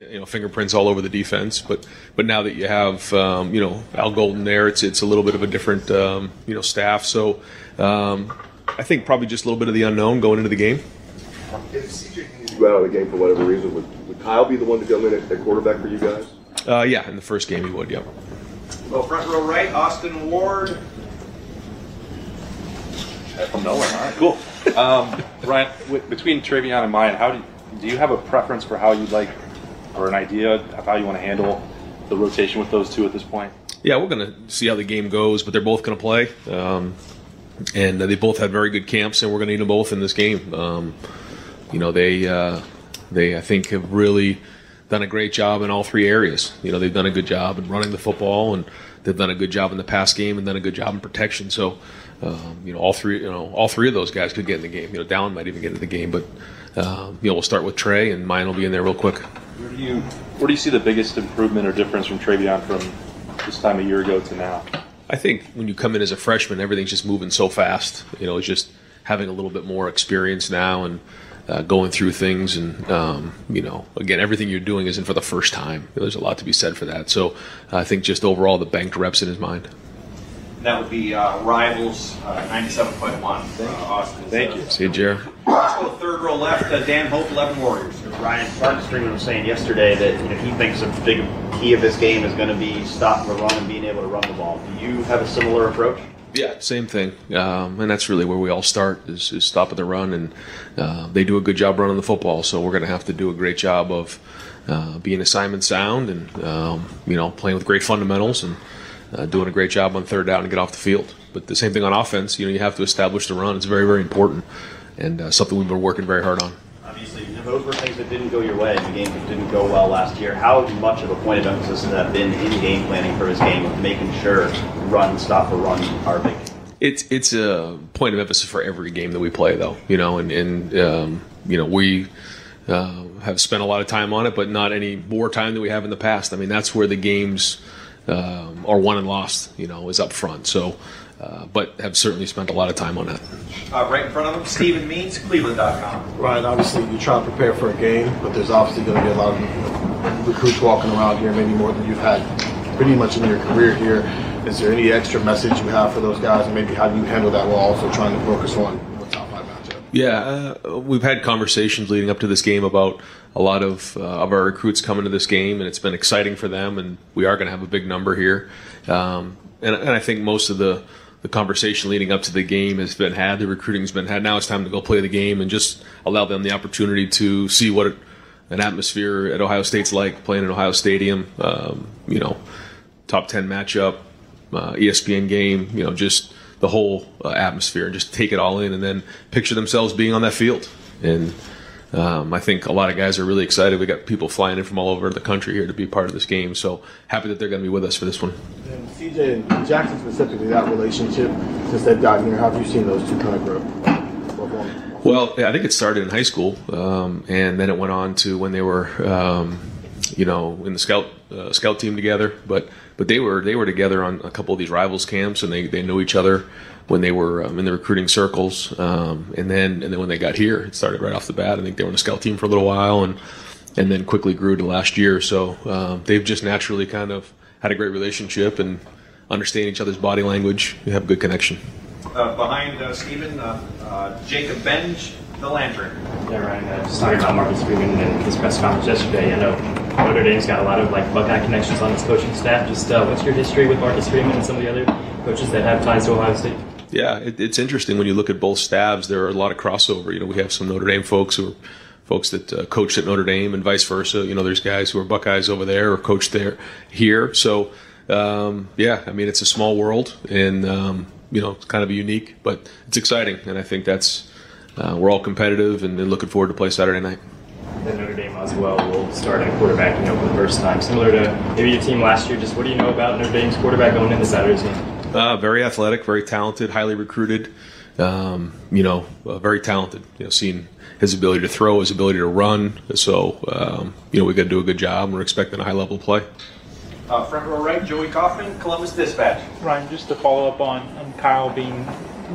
you know fingerprints all over the defense. But but now that you have um, you know Al Golden there, it's it's a little bit of a different um, you know staff. So um, I think probably just a little bit of the unknown going into the game. If CJ needs to go out of the game for whatever reason, would, would Kyle be the one to come in at, at quarterback for you guys? Uh, yeah, in the first game he would. Yep. Well, front row right, Austin Ward. From nowhere. All right, cool. Um, Ryan, with, between TreVeyon and Miyan, how do you, do you have a preference for how you'd like, or an idea of how you want to handle the rotation with those two at this point? Yeah, we're going to see how the game goes, but they're both going to play. Um, and they both had very good camps, and we're going to need them both in this game. Um, you know, they uh, they I think have really done a great job in all three areas. You know, they've done a good job in running the football, and they've done a good job in the pass game, and done a good job in protection. So, um, you know, all three you know all three of those guys could get in the game. You know, Dallan might even get in the game, but um, you know, we'll start with Trey, and Miyan will be in there real quick. Where do you where do you see the biggest improvement or difference from TreVeyon from this time a year ago to now? I think when you come in as a freshman, everything's just moving so fast. You know, it's just having a little bit more experience now and uh, going through things. And, um, you know, again, everything you're doing isn't for the first time. There's a lot to be said for that. So I think just overall, the banked reps in his mind. That would be uh, Rivals uh, 97.1. Uh, Austin. Thank you. See you, Jared. Let's go third row left, uh, Dan Hope, 11 Warriors. Ryan Marcus Freeman was saying yesterday that you know, he thinks a big key of this game is going to be stopping the run and being able to run the ball. Do you have a similar approach? Yeah, same thing, um, and that's really where we all start is, is stopping the run, and uh, they do a good job running the football. So we're going to have to do a great job of uh, being assignment sound and um, you know playing with great fundamentals and uh, doing a great job on third down and get off the field. But the same thing on offense, you know, you have to establish the run. It's very very important, and uh, something we've been working very hard on. Obviously, those were things that didn't go your way in the games that didn't go well last year. How much of a point of emphasis has that been in game planning for this game of making sure run, stop, or run are big? It's it's a point of emphasis for every game that we play, though. You know, and and um, you know we. Uh, have spent a lot of time on it, but not any more time than we have in the past. I mean, that's where the games um, are won and lost. You know, is up front. So, uh, but have certainly spent a lot of time on that. Uh, right in front of them, Stephen Means, Cleveland.com. Ryan, obviously you try to prepare for a game, but there's obviously going to be a lot of recruits walking around here, maybe more than you've had pretty much in your career here. Is there any extra message you have for those guys, and maybe how do you handle that while also trying to focus on the top five matchup? Yeah, uh, we've had conversations leading up to this game about a lot of uh, of our recruits coming to this game, and it's been exciting for them. And we are going to have a big number here, um, and, and I think most of the the conversation leading up to the game has been had. The recruiting's been had. Now it's time to go play the game and just allow them the opportunity to see what an atmosphere at Ohio State's like playing in Ohio Stadium. Um, you know, top ten matchup, uh, ESPN game. You know, just the whole uh, atmosphere and just take it all in and then picture themselves being on that field. And um, I think a lot of guys are really excited. We got people flying in from all over the country here to be part of this game. So happy that they're going to be with us for this one. And CJ and Jackson specifically, that relationship since they've gotten here, how have you seen those two kind of grow? Well, I think it started in high school, um, and then it went on to when they were, um, you know, in the scout uh, scout team together. But but they were they were together on a couple of these rivals camps, and they, they knew each other when they were um, in the recruiting circles. Um, and then and then when they got here, it started right off the bat. I think they were on the scout team for a little while, and and then quickly grew to last year. So um, they've just naturally kind of had a great relationship and understand each other's body language. We have a good connection. Uh, behind uh, Stephen, uh, uh, Jacob Benge, the Lantern. Yeah, Ryan, uh, just talking about Marcus Freeman and his press conference yesterday. I know Notre Dame's got a lot of like Buckeye connections on its coaching staff. Just uh, what's your history with Marcus Freeman and some of the other coaches that have ties to Ohio State? Yeah, it, it's interesting when you look at both staffs. There are a lot of crossover. You know, we have some Notre Dame folks who are folks that uh, coached at Notre Dame and vice versa. You know, there's guys who are Buckeyes over there or coached there here. So, um, yeah, I mean, it's a small world and, um, you know, it's kind of unique, but it's exciting. And I think that's, uh, we're all competitive and, and, looking forward to play Saturday night. Then Notre Dame as well will start at quarterback, you know, for the first time. Similar to maybe your team last year, just what do you know about Notre Dame's quarterback going into Saturday's game? Uh, very athletic, very talented, highly recruited. Um, you know, uh, very talented. You know, seeing his ability to throw, his ability to run. So, um, you know, we got to do a good job. We're expecting a high level play. Uh, front row right, Joey Kaufman, Columbus Dispatch. Ryan, just to follow up on, on Kyle being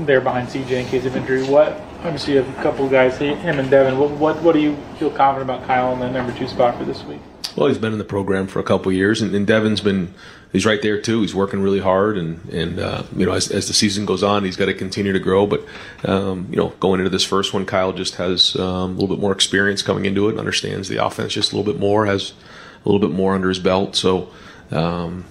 there behind CJ in case of injury, what obviously you have a couple of guys, him and Devin. What, what what do you feel confident about Kyle in the number two spot for this week? Well, he's been in the program for a couple of years, and, and Devin's been he's right there too. He's working really hard, and and uh, you know as, as the season goes on, he's got to continue to grow. But um, you know, going into this first one, Kyle just has um, a little bit more experience coming into it, understands the offense just a little bit more, has a little bit more under his belt. So um,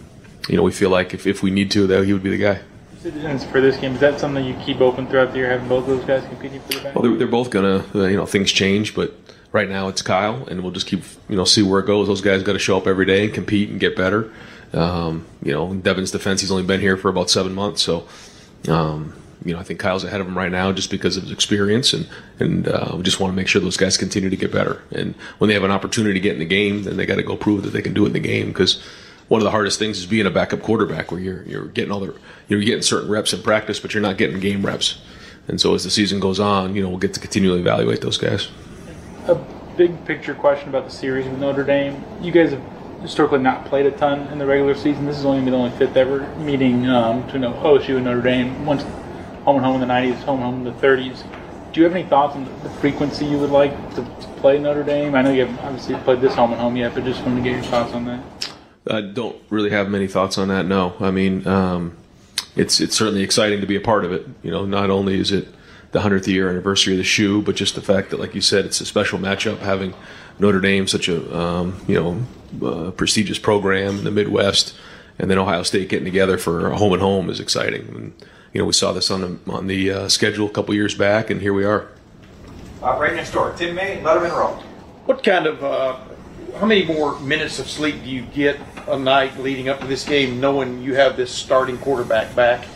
you know, we feel like if, if we need to, that he would be the guy. And for this game, is that something you keep open throughout the year, having both those guys competing for the back? Well, they're, they're both gonna, uh, you know, things change, but right now it's Kyle, and we'll just keep, you know, see where it goes. Those guys got to show up every day and compete and get better. Um, you know, in Devin's defense, he's only been here for about seven months, so, um, you know, I think Kyle's ahead of him right now just because of his experience, and and uh, we just want to make sure those guys continue to get better. And when they have an opportunity to get in the game, then they got to go prove that they can do it in the game because one of the hardest things is being a backup quarterback where you're you're getting all the you're getting certain reps in practice, but you're not getting game reps. And so as the season goes on, you know, we'll get to continually evaluate those guys. A big picture question about the series with Notre Dame. You guys have historically not played a ton in the regular season. This is only the only fifth ever meeting um, between OSU and Notre Dame. Once home and home in the 90s, home and home in the 30s. Do you have any thoughts on the frequency you would like to, to play Notre Dame? I know you haven't obviously played this home and home yet, but just wanted to get your thoughts on that. I don't really have many thoughts on that. No, I mean, um, it's it's certainly exciting to be a part of it. You know, not only is it the hundredth year anniversary of the shoe, but just the fact that, like you said, it's a special matchup. Having Notre Dame, such a um, you know uh, prestigious program in the Midwest, and then Ohio State getting together for a home and home is exciting. And, you know, we saw this on the on the uh, schedule a couple years back, and here we are. Uh, right next door, Tim May, Lettermen Row. What kind of, uh, how many more minutes of sleep do you get a night leading up to this game, knowing you have this starting quarterback back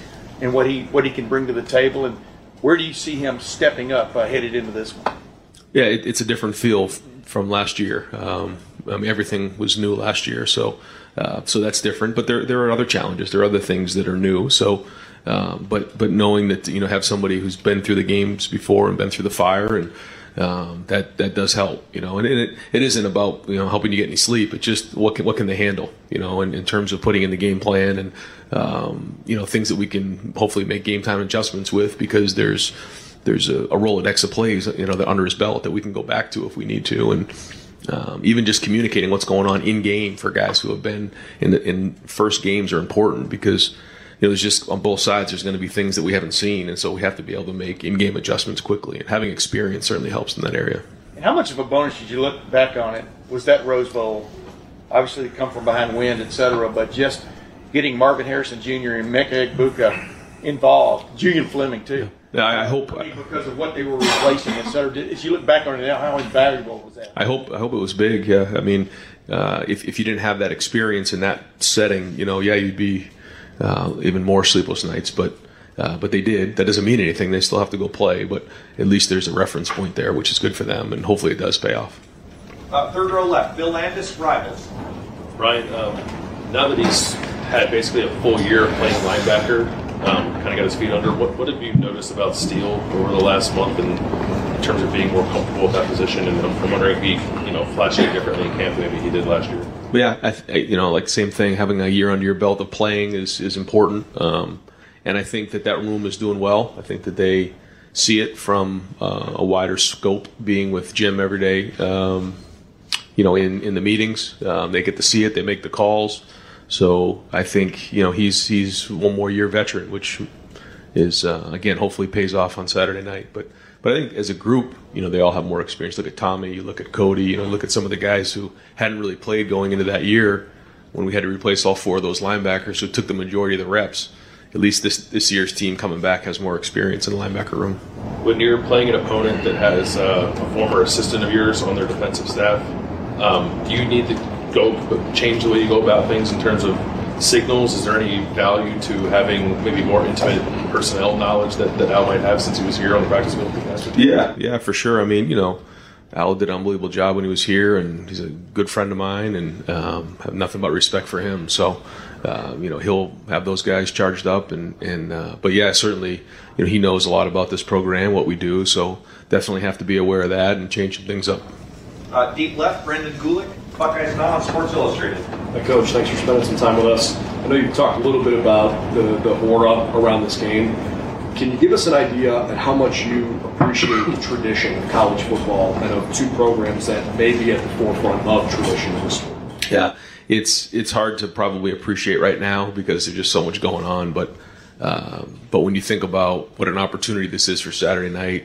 and what he what he can bring to the table, and where do you see him stepping up uh, headed into this one? Yeah, it, it's a different feel f- from last year. Um, I mean, everything was new last year, so uh, so that's different. But there there are other challenges. There are other things that are new. So. Um, but but knowing that you know have somebody who's been through the games before and been through the fire and um, that that does help you know and it, it isn't about you know helping you get any sleep it's just what can, what can they handle you know in, in terms of putting in the game plan and um, you know things that we can hopefully make game time adjustments with because there's there's a, a Rolodex of plays you know that under his belt that we can go back to if we need to. And um, even just communicating what's going on in game for guys who have been in the, in first games are important because you know, there's just on both sides, there's going to be things that we haven't seen, and so we have to be able to make in-game adjustments quickly. And having experience certainly helps in that area. And how much of a bonus did you look back on it? Was that Rose Bowl? Obviously, come from behind wind, et cetera, but just getting Marvin Harrison Jr. and Emeka Egbuka involved, Julian Fleming too. Yeah, I, I hope. Because of what they were replacing, et cetera. Did, as you look back on it now, how invaluable was that? I hope. I hope it was big. Yeah. I mean, uh, if if you didn't have that experience in that setting, you know, yeah, you'd be uh, even more sleepless nights. But uh, but they did. That doesn't mean anything. They still have to go play. But at least there's a reference point there, which is good for them, and hopefully it does pay off. Uh, third row left, Bill Landis, Rivals. Ryan, um, now that he's had basically a full year of playing linebacker, um, kind of got his feet under, what, what have you noticed about Steele over the last month in, in terms of being more comfortable with that position? And I'm, wondering if he, you know, flashed it differently in camp maybe he did last year. Yeah, I th- you know, like same thing. Having a year under your belt of playing is is important, um, and I think that that room is doing well. I think that they see it from uh, a wider scope, being with Jim every day. Um, you know, in in the meetings, um, they get to see it. They make the calls. So I think you know he's he's one more year veteran, which is uh, again hopefully pays off on Saturday night. But but I think as a group, you know, they all have more experience. Look at Tommy, you look at Cody, you know, look at some of the guys who hadn't really played going into that year when we had to replace all four of those linebackers who took the majority of the reps. At least this this year's team coming back has more experience in the linebacker room. When you're playing an opponent that has uh, a former assistant of yours on their defensive staff, um, do you need to go change the way you go about things in terms of signals? Is there any value to having maybe more intimate personnel knowledge that, that Al might have since he was here on the practice field? last week? Yeah, yeah, for sure. I mean, you know, Al did an unbelievable job when he was here, and he's a good friend of mine, and um, have nothing but respect for him. So, uh, you know, he'll have those guys charged up, and and uh, but yeah, certainly, you know, he knows a lot about this program, what we do. So definitely have to be aware of that and change some things up. Uh, deep left, Brendan Gulick, Buckeyes Now on Sports Illustrated. Hey, Coach, thanks for spending some time with us. I know you've talked a little bit about the, the aura around this game. Can you give us an idea at how much you appreciate the tradition of college football and of two programs that may be at the forefront of tradition in the sport? Yeah, it's it's hard to probably appreciate right now because there's just so much going on. But um, but when you think about what an opportunity this is for Saturday night,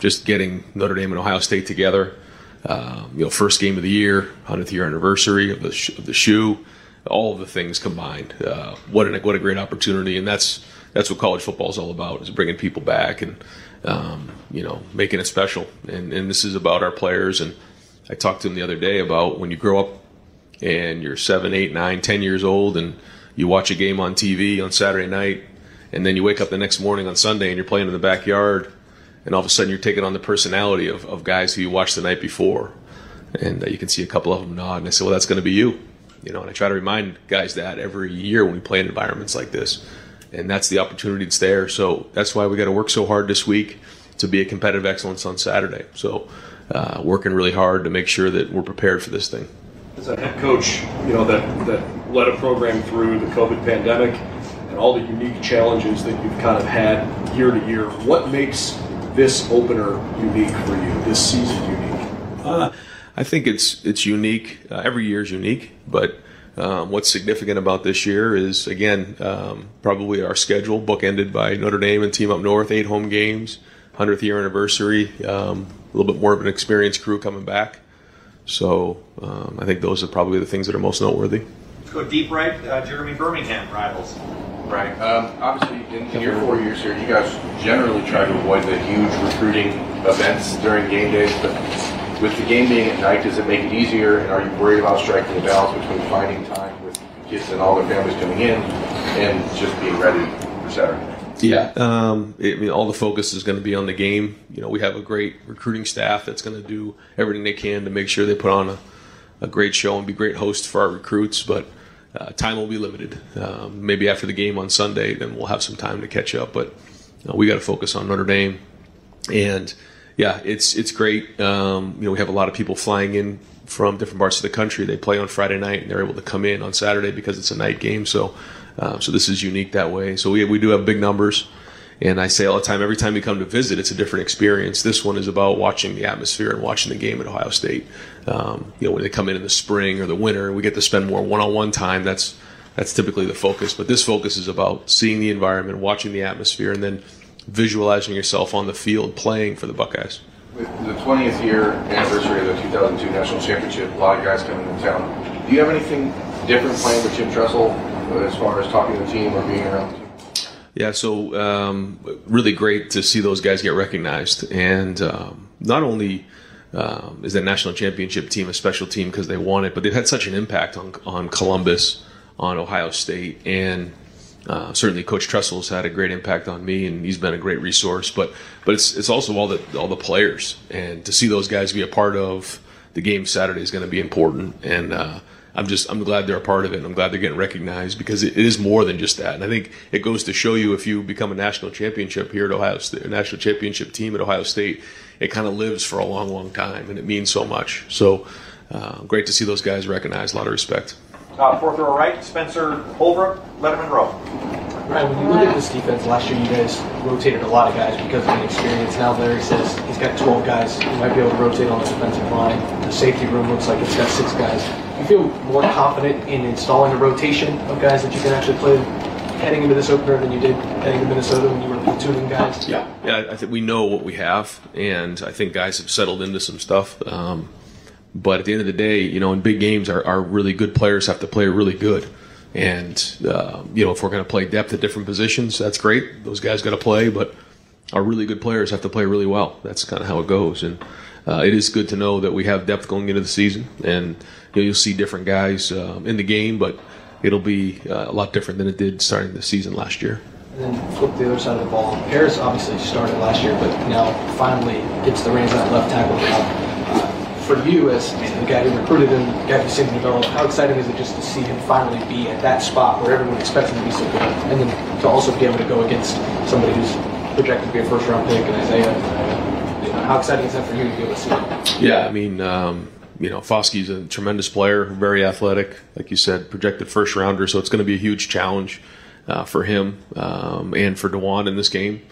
just getting Notre Dame and Ohio State together, um, you know, first game of the year, 100th year anniversary of the sh- of the shoe, all of the things combined. Uh, what a what a great opportunity, and that's that's what college football is all about: is bringing people back and um, you know making it special. And and this is about our players. And I talked to him the other day about when you grow up and you're seven, eight, nine, ten years old, and you watch a game on TV on Saturday night, and then you wake up the next morning on Sunday and you're playing in the backyard, and all of a sudden you're taking on the personality of, of guys who you watched the night before, and uh, you can see a couple of them nod, and I say, well, that's going to be you, you know, and I try to remind guys that every year when we play in environments like this, and that's the opportunity that's there. So that's why we got to work so hard this week to be a competitive excellence on Saturday. So. Uh, working really hard to make sure that we're prepared for this thing as a head coach, you know, that, that led a program through the COVID pandemic and all the unique challenges that you've kind of had year to year, what makes this opener unique for you, this season unique? Uh, I think it's it's unique. Uh, every year is unique, but um, what's significant about this year is again um, probably our schedule bookended by Notre Dame and Team Up North, eight home games, hundredth year anniversary, um, a little bit more of an experienced crew coming back. So um, I think those are probably the things that are most noteworthy. Let's go deep right. Uh, Jeremy Birmingham rivals. Right. Um, obviously, in, in, your four years here, you guys generally try to avoid the huge recruiting events during game days. But with the game being at night, does it make it easier? And are you worried about striking a balance between finding time with kids and all their families coming in and just being ready for Saturday? Yeah, um, I mean, all the focus is going to be on the game. You know, we have a great recruiting staff that's going to do everything they can to make sure they put on a, a great show and be great hosts for our recruits. But uh, time will be limited. Um, maybe after the game on Sunday, then we'll have some time to catch up. But uh, we got to focus on Notre Dame, and yeah, it's it's great. Um, you know, we have a lot of people flying in from different parts of the country. They play on Friday night and they're able to come in on Saturday because it's a night game. So uh, so this is unique that way. So we, we do have big numbers. And I say all the time, every time you come to visit, it's a different experience. This one is about watching the atmosphere and watching the game at Ohio State. Um, you know, when they come in in the spring or the winter, we get to spend more one-on-one time. That's that's typically the focus. But this focus is about seeing the environment, watching the atmosphere, and then visualizing yourself on the field playing for the Buckeyes. With the 20th year anniversary of the 2002 national championship, a lot of guys coming to town. Do you have anything different playing with Jim Tressel as far as talking to the team or being around? Yeah, so um, really great to see those guys get recognized, and um, not only um, is that national championship team a special team because they won it, but they've had such an impact on on Columbus, on Ohio State, and uh, certainly Coach Tressel's had a great impact on me, and he's been a great resource. But but it's it's also all the all the players, and to see those guys be a part of the game Saturday is going to be important, and uh, I'm just I'm glad they're a part of it. and I'm glad they're getting recognized because it, it is more than just that. And I think it goes to show you if you become a national championship here at Ohio State, a national championship team at Ohio State, it kind of lives for a long, long time, and it means so much. So uh, great to see those guys recognized. A lot of respect. Uh, fourth row right, Spencer Holbrook, Lettermen Row. Right, when you look at this defense, last year you guys rotated a lot of guys because of the experience. Now Larry says he's got 12 guys. He might be able to rotate on the defensive line. The safety room looks like it's got six guys you feel more confident in installing a rotation of guys that you can actually play heading into this opener than you did heading to Minnesota when you were platooning guys? Yeah, yeah. I think we know what we have, and I think guys have settled into some stuff. Um, but at the end of the day, you know, in big games, our, our really good players have to play really good. And uh, you know, if we're going to play depth at different positions, that's great. Those guys got to play, but our really good players have to play really well. That's kind of how it goes. And uh, it is good to know that we have depth going into the season, and you will see different guys um, in the game, but it'll be uh, a lot different than it did starting the season last year. And then flip the other side of the ball. Paris obviously started last year, but now finally gets the reins on that left tackle job. Uh, for you, as the guy who recruited him, the guy who's seen him develop, how exciting is it just to see him finally be at that spot where everyone expects him to be so good, and then to also be able to go against somebody who's projected to be a first round pick and Isaiah? How exciting is that for you to be able to see? Him? Yeah, I mean, um, you know, Foskey's a tremendous player, very athletic, like you said, projected first rounder. So it's going to be a huge challenge uh, for him um, and for Dawand in this game.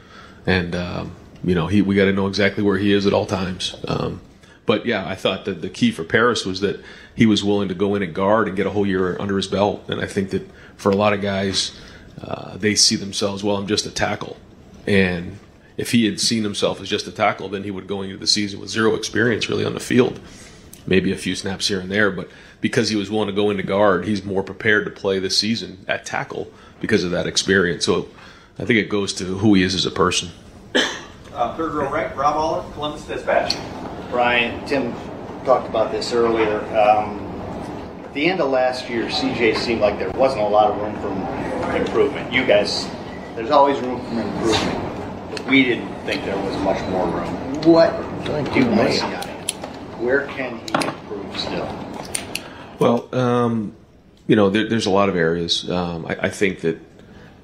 And um, you know, he we got to know exactly where he is at all times. Um, but yeah, I thought that the key for Paris was that he was willing to go in and guard and get a whole year under his belt. And I think that for a lot of guys, uh, they see themselves, well, I'm just a tackle. And if he had seen himself as just a tackle, then he would go into the season with zero experience really on the field. Maybe a few snaps here and there, but because he was willing to go into guard, he's more prepared to play this season at tackle because of that experience. So I think it goes to who he is as a person. Uh, third row right, Rob Oller, Columbus Dispatch. Brian, Tim talked about this earlier. Um, at the end of last year, CJ seemed like there wasn't a lot of room for improvement. You guys, there's always room for improvement. But we didn't think there was much more room. What do you want Where can he improve still? Well, um, you know, there, there's a lot of areas. Um, I, I, think that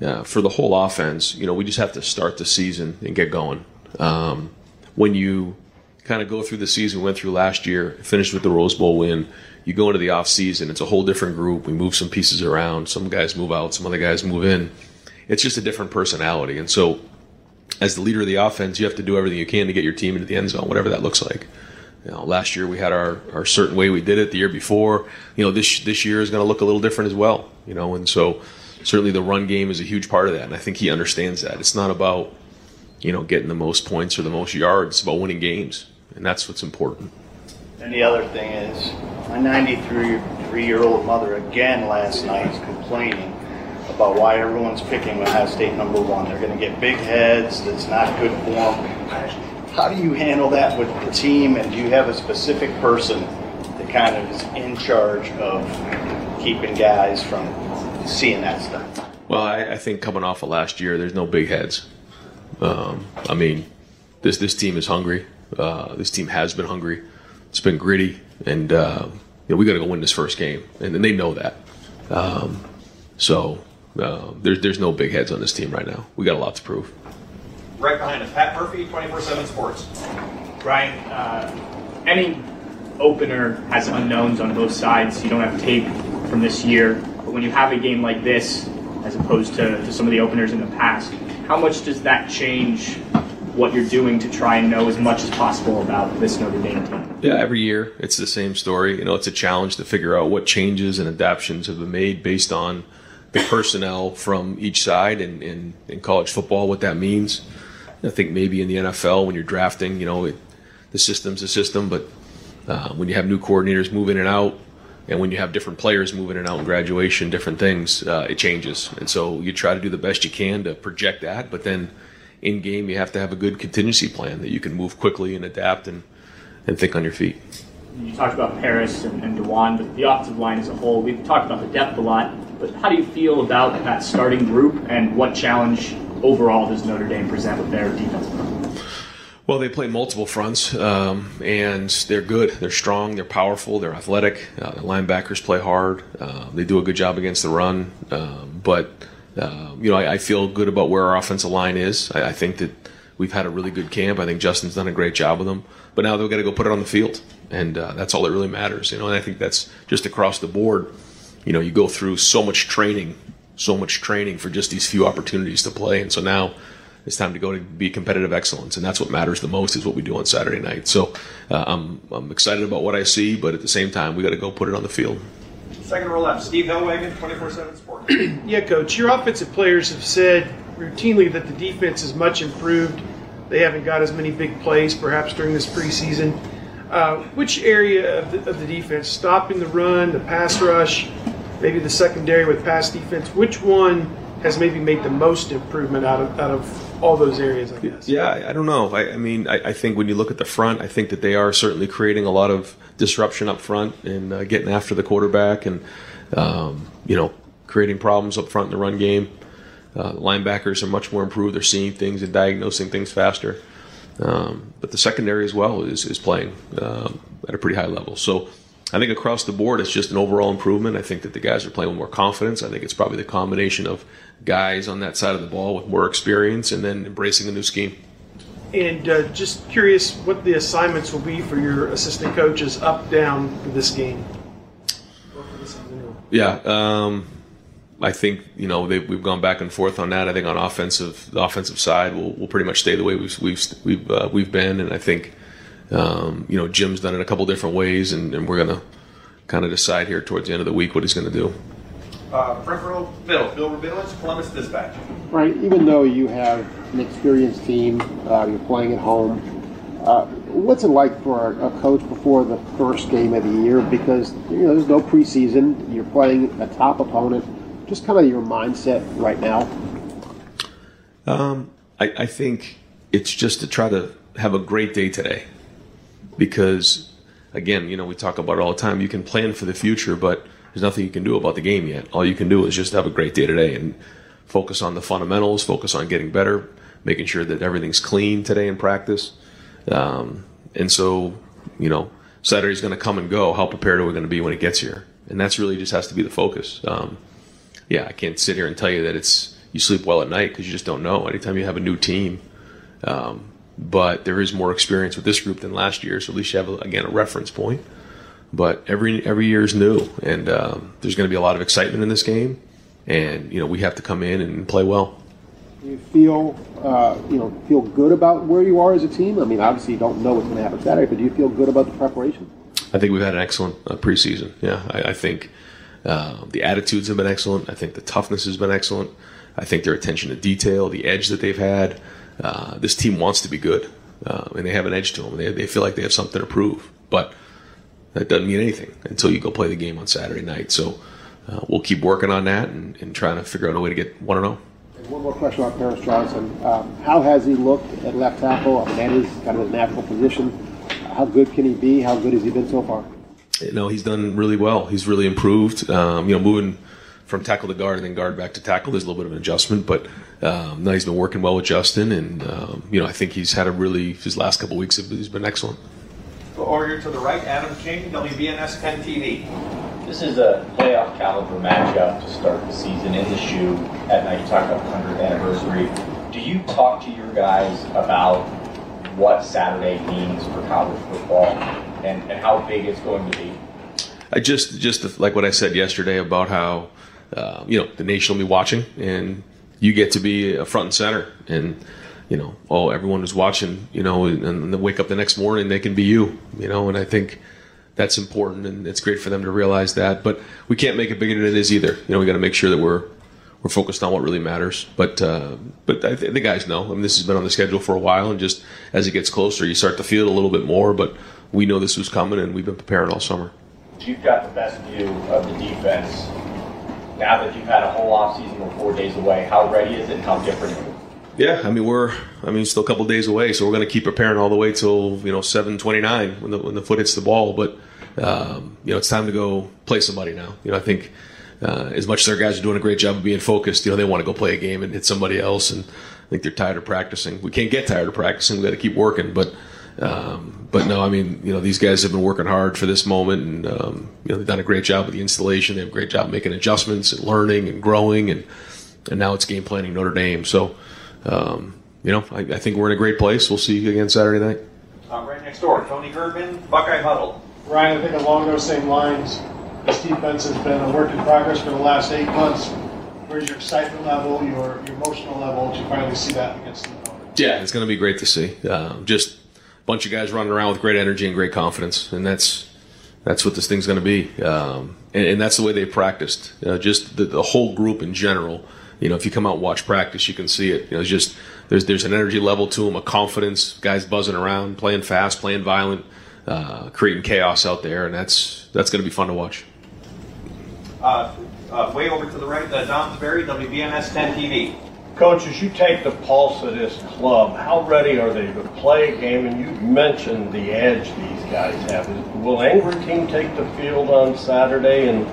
uh, for the whole offense, you know, we just have to start the season and get going. Um, when you kind of go through the season, went through last year, finished with the Rose Bowl win, you go into the off season, it's a whole different group. We move some pieces around. Some guys move out, some other guys move in. It's just a different personality. And so, as the leader of the offense, you have to do everything you can to get your team into the end zone, whatever that looks like. You know, last year we had our, our certain way we did it. The year before, you know, this this year is going to look a little different as well. You know, and so certainly the run game is a huge part of that, and I think he understands that. It's not about you know getting the most points or the most yards. It's about winning games, and that's what's important. And the other thing is, my 93 year old mother again last night is complaining about why everyone's picking Ohio State number one. They're going to get big heads. That's not good for them. How do you handle that with the team, and do you have a specific person that kind of is in charge of keeping guys from seeing that stuff? Well, I, I think coming off of last year, there's no big heads. Um, I mean, this this team is hungry. Uh, this team has been hungry. It's been gritty, and uh, you know, we got to go win this first game, and, and they know that. Um, so uh, there's there's no big heads on this team right now. We got a lot to prove. Right behind us, Pat Murphy, 24-7 Sports. Brian, uh, any opener has unknowns on both sides. You don't have tape from this year. But when you have a game like this, as opposed to, to some of the openers in the past, how much does that change what you're doing to try and know as much as possible about this Notre Dame team? Yeah, every year it's the same story. You know, it's a challenge to figure out what changes and adaptations have been made based on the personnel from each side and in, in college football, what that means. I think maybe in the NFL when you're drafting, you know, it, the system's a system, but uh, when you have new coordinators move in and out, and when you have different players moving in and out in graduation, different things, uh, it changes. And so you try to do the best you can to project that, but then in game you have to have a good contingency plan that you can move quickly and adapt and, and think on your feet. You talked about Paris and, and Dawand, but the offensive line as a whole, we've talked about the depth a lot, but how do you feel about that starting group and what challenge overall does Notre Dame present with their defensive front? Well, they play multiple fronts, um, and they're good. They're strong. They're powerful. They're athletic. Uh, the linebackers play hard. Uh, they do a good job against the run. Um, but uh, you know, I, I, feel good about where our offensive line is. I, I, think that we've had a really good camp. I think Justin's done a great job with them. But now they've got to go put it on the field, and uh, that's all that really matters. You know, and I think that's just across the board. You know, you go through so much training so much training for just these few opportunities to play. And so now it's time to go to be competitive excellence. And that's what matters the most is what we do on Saturday night. So uh, I'm, I'm excited about what I see, but at the same time, we got to go put it on the field. Second row left, Steve Helwagen, 24-7 Sports. yeah, Coach, your offensive players have said routinely that the defense is much improved. They haven't got as many big plays, perhaps, during this preseason. Uh, which area of the, of the defense, stopping the run, the pass rush, maybe the secondary with pass defense. Which one has maybe made the most improvement out of out of all those areas? I guess. Yeah, I, don't know. I, I mean, I, I, think when you look at the front, I think that they are certainly creating a lot of disruption up front and uh, getting after the quarterback and um, you know creating problems up front in the run game. Uh, linebackers are much more improved. They're seeing things and diagnosing things faster. Um, but the secondary as well is is playing um, at a pretty high level. So I think across the board, it's just an overall improvement. I think that the guys are playing with more confidence. I think it's probably the combination of guys on that side of the ball with more experience and then embracing a new scheme. And uh, just curious what the assignments will be for your assistant coaches up down for this game. Yeah, um, I think you know we've gone back and forth on that. I think on offensive, the offensive side, we'll, we'll pretty much stay the way we've we've we've, uh, we've been, and I think Um, you know, Jim's done it a couple different ways, and, and we're going to kind of decide here towards the end of the week what he's going to do. Uh, front row, Bill, Bill Rabinowitz, Columbus Dispatch. Right, even though you have an experienced team, uh, you're playing at home. Uh, what's it like for a, a coach before the first game of the year? Because you know there's no preseason. You're playing a top opponent. Just kind of your mindset right now. Um, I, I think it's just to try to have a great day today, because again, you know, we talk about it all the time. You can plan for the future, but there's nothing you can do about the game yet. All you can do is just have a great day today and focus on the fundamentals, focus on getting better, making sure that everything's clean today in practice. Um, and so, you know, Saturday's going to come and go. How prepared are we going to be when it gets here? And that's really just has to be the focus. Um, yeah, I can't sit here and tell you that it's you sleep well at night because you just don't know. Anytime you have a new team, um, but there is more experience with this group than last year, so at least you have a, again a reference point. But every every year is new, and um, there's going to be a lot of excitement in this game, and you know we have to come in and play well. Do you feel, uh, you know, feel good about where you are as a team? I mean, obviously you don't know what's going to happen Saturday, but do you feel good about the preparation? I think we've had an excellent uh, preseason. Yeah, I, I think uh, the attitudes have been excellent. I think the toughness has been excellent. I think their attention to detail, the edge that they've had. Uh, this team wants to be good, uh, and they have an edge to them. They, they feel like they have something to prove, but that doesn't mean anything until you go play the game on Saturday night. So uh, we'll keep working on that and, and trying to figure out a way to get one and zero. One more question on Paris Johnson. Um, how has he looked at left tackle? I mean, that is kind of his natural position. How good can he be? How good has he been so far? You know, he's done really well. He's really improved. Um, you know, moving from tackle to guard and then guard back to tackle, there's a little bit of an adjustment, but um, now he's been working well with Justin, and um, you know, I think he's had a really his last couple weeks. He's been excellent. Over here to the right, Adam King, WBNS 10 TV. This is a playoff caliber matchup to start the season in the shoe at night. You talked about the 100th anniversary. Do you talk to your guys about what Saturday means for college football and, and how big it's going to be? I just just like what I said yesterday about how uh, you know the nation will be watching and you get to be a front and center and you know oh everyone who's watching you know and they wake up the next morning they can be you you know and I think that's important and it's great for them to realize that but we can't make it bigger than it is either you know we got to make sure that we're we're focused on what really matters but uh, but th- the guys know I mean this has been on the schedule for a while and just as it gets closer you start to feel it a little bit more but we know this was coming and we've been preparing all summer You've got the best view of the defense. Now that you've had a whole offseason, we're four days away. How ready is it and how different is it? Yeah, I mean we're I mean still a couple days away, so we're going to keep preparing all the way till you know seven twenty nine when the when the foot hits the ball. But um, you know it's time to go play somebody now. You know I think uh, as much as our guys are doing a great job of being focused, you know they want to go play a game and hit somebody else, and I think they're tired of practicing. We can't get tired of practicing. We got to keep working, but. Um, but no, I mean, you know, these guys have been working hard for this moment, and um, you know, they've done a great job with the installation. They have a great job making adjustments and learning and growing, and and now it's game planning Notre Dame. So, um, you know, I, I, think we're in a great place. We'll see you again Saturday night. Uh, right next door, Tony Gerben, Buckeye Huddle. Ryan, I think along those same lines, this defense has been a work in progress for the last eight months. Where's your excitement level, your, your emotional level to finally see that against the opponent? Yeah, it's going to be great to see. Um, just bunch of guys running around with great energy and great confidence, and that's that's what this thing's going to be. Um, and, and, that's the way they practiced. Uh, just the, the, whole group in general. You know, if you come out and watch practice, you can see it. You know, just there's there's an energy level to them, a confidence. Guys buzzing around, playing fast, playing violent, uh, creating chaos out there, and that's that's going to be fun to watch. Uh, uh, way over to the right, uh, Don Sperry, WBNS 10 TV. Coach, as you take the pulse of this club, how ready are they to play a game? And you mentioned the edge these guys have. Will Angry Team take the field on Saturday? And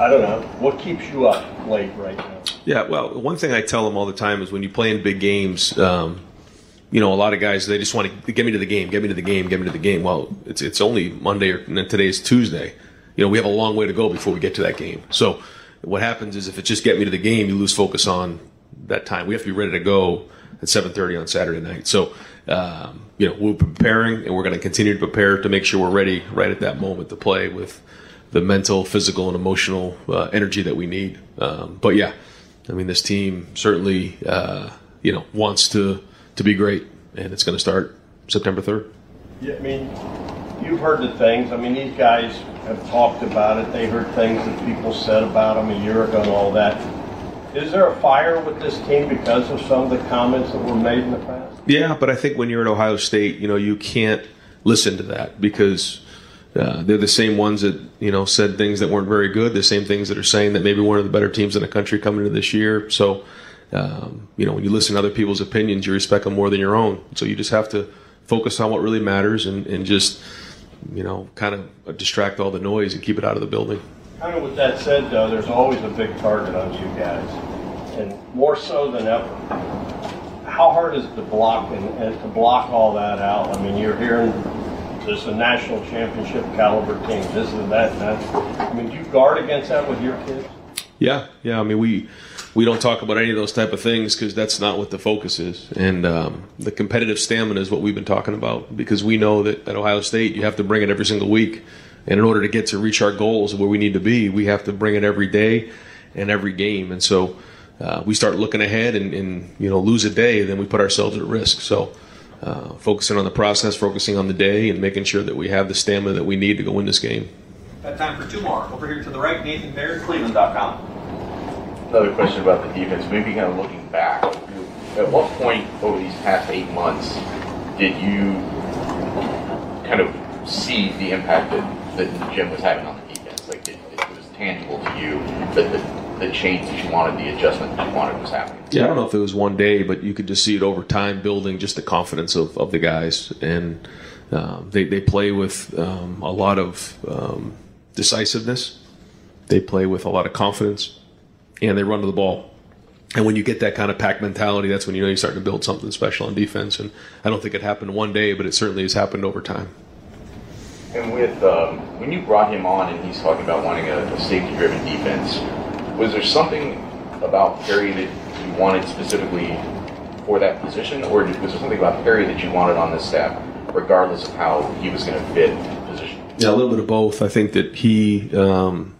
I don't know, what keeps you up late right now? Yeah, well, one thing I tell them all the time is when you play in big games, um, you know, a lot of guys they just want to get me to the game, get me to the game, get me to the game. Well, it's it's only Monday or today is Tuesday. You know, we have a long way to go before we get to that game. So what happens is if it's just get me to the game, you lose focus on that time. We have to be ready to go at 7:30 on Saturday night. So, um, you know, we're preparing, and we're going to continue to prepare to make sure we're ready right at that moment to play with the mental, physical, and emotional uh, energy that we need. Um, but yeah, I mean, this team certainly, uh, you know, wants to to be great, and it's going to start September 3rd. Yeah, I mean, you've heard the things. I mean, these guys have talked about it. They heard things that people said about them a year ago and all that. Is there a fire with this team because of some of the comments that were made in the past? Yeah, but I think when you're at Ohio State, you know, you can't listen to that because uh, they're the same ones that you know said things that weren't very good. The same things that are saying that maybe one of the better teams in the country coming into this year. So, um, you know, when you listen to other people's opinions, you respect them more than your own. So you just have to focus on what really matters and, and just you know kind of distract all the noise and keep it out of the building. Kind of with that said, though, there's always a big target on you guys, and more so than ever. How hard is it to block and, and to block all that out? I mean, you're hearing this is a national championship caliber team, this is that, and that. I mean, do you guard against that with your kids? Yeah, yeah. I mean, we we don't talk about any of those type of things because that's not what the focus is. And um, the competitive stamina is what we've been talking about because we know that at Ohio State you have to bring it every single week. And in order to get to reach our goals where we need to be, we have to bring it every day and every game. And so uh, we start looking ahead and, and, you know lose a day, then we put ourselves at risk. So uh, focusing on the process, focusing on the day, and making sure that we have the stamina that we need to go win this game. Got time for two more. Over here to the right, Nathan Baird, Cleveland.com. Another question about the defense, maybe kind of looking back. At what point over these past eight months did you kind of see the impact that, that Jim was having on the defense? Like, it, it was tangible to you that the, the change that you wanted, the adjustment that you wanted was happening? Yeah, I don't know if it was one day, but you could just see it over time building just the confidence of, of the guys. And um, they, they play with um, a lot of um, decisiveness, they play with a lot of confidence, and they run to the ball. And when you get that kind of pack mentality, that's when you know you're starting to build something special on defense. And I don't think it happened one day, but it certainly has happened over time. And with um, when you brought him on, and he's talking about wanting a, a safety-driven defense, was there something about Perry that you wanted specifically for that position, or was there something about Perry that you wanted on this staff, regardless of how he was going to fit the position? Yeah, a little bit of both. I think that he, um,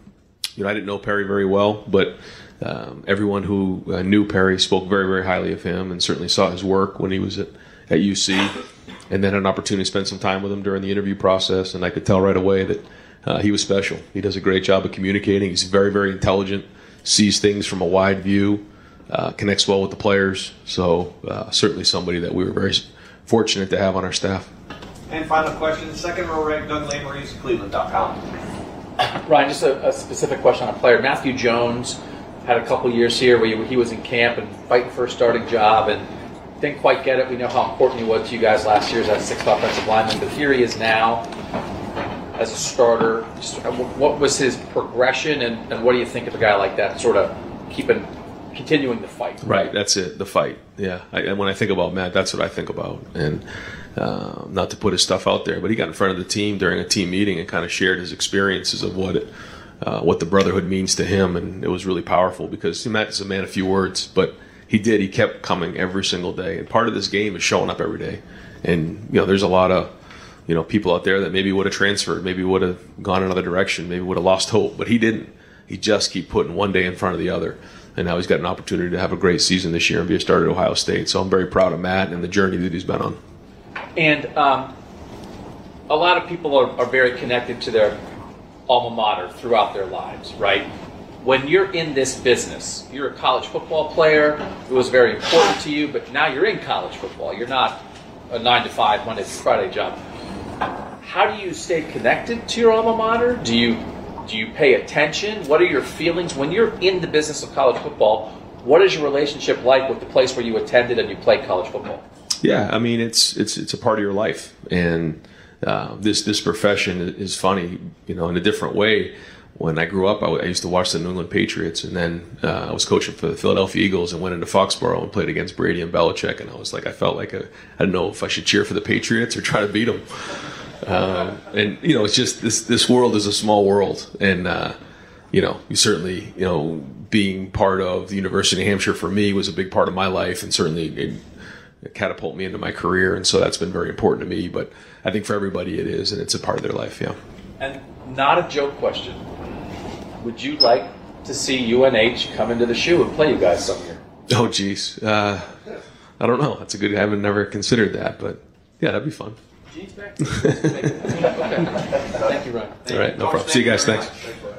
you know, I didn't know Perry very well, but um, everyone who uh, knew Perry spoke very, very highly of him, and certainly saw his work when he was at, at UC. And then had an opportunity to spend some time with him during the interview process, and I could tell right away that uh, he was special. He does a great job of communicating. He's very, very intelligent, sees things from a wide view, uh, connects well with the players. So uh, certainly somebody that we were very fortunate to have on our staff. And final question, second row right, Doug Lesmerises, Cleveland.com. Ryan, just a, a, specific question on a player. Matthew Jones had a couple years here where he was in camp and fighting for a starting job and didn't quite get it. We know how important he was to you guys last year as a sixth offensive lineman, but here he is now as a starter. What was his progression, and, and what do you think of a guy like that, sort of keeping, continuing the fight? Right, that's it, the fight. Yeah, I, and when I think about Matt, that's what I think about, and uh, not to put his stuff out there, but he got in front of the team during a team meeting and kind of shared his experiences of what it, uh, what the brotherhood means to him, and it was really powerful because Matt is a man of few words, but he did. He kept coming every single day, and part of this game is showing up every day. And you know, there's a lot of you know people out there that maybe would have transferred, maybe would have gone another direction, maybe would have lost hope, but he didn't. He just keep putting one day in front of the other, and now he's got an opportunity to have a great season this year and be a starter at Ohio State. So I'm very proud of Matt and the journey that he's been on. And um, a lot of people are, are very connected to their alma mater throughout their lives, right? When you're in this business, you're a college football player. It was very important to you, but now you're in college football. You're not a nine to five Monday through Friday job. How do you stay connected to your alma mater? Do you do you pay attention? What are your feelings when you're in the business of college football? What is your relationship like with the place where you attended and you played college football? Yeah, I mean it's it's it's a part of your life, and uh, this this profession is funny, you know, in a different way. When I grew up, I, I used to watch the New England Patriots, and then uh, I was coaching for the Philadelphia Eagles, and went into Foxborough and played against Brady and Belichick, and I was like, I felt like I don't know if I should cheer for the Patriots or try to beat them. Um, and you know, it's just this this world is a small world, and uh, you know, you certainly you know being part of the University of New Hampshire for me was a big part of my life, and certainly it, it catapult me into my career, and so that's been very important to me. But I think for everybody it is, and it's a part of their life. Yeah. And not a joke question. Would you like to see UNH come into the shoe and play you guys some year? Oh, geez. Uh, I don't know. That's a good. I haven't never considered that, but yeah, that'd be fun. Jeans back? Okay. Thank you, Ryan. All right, no problem. See you guys. Thanks. Thanks, Ryan.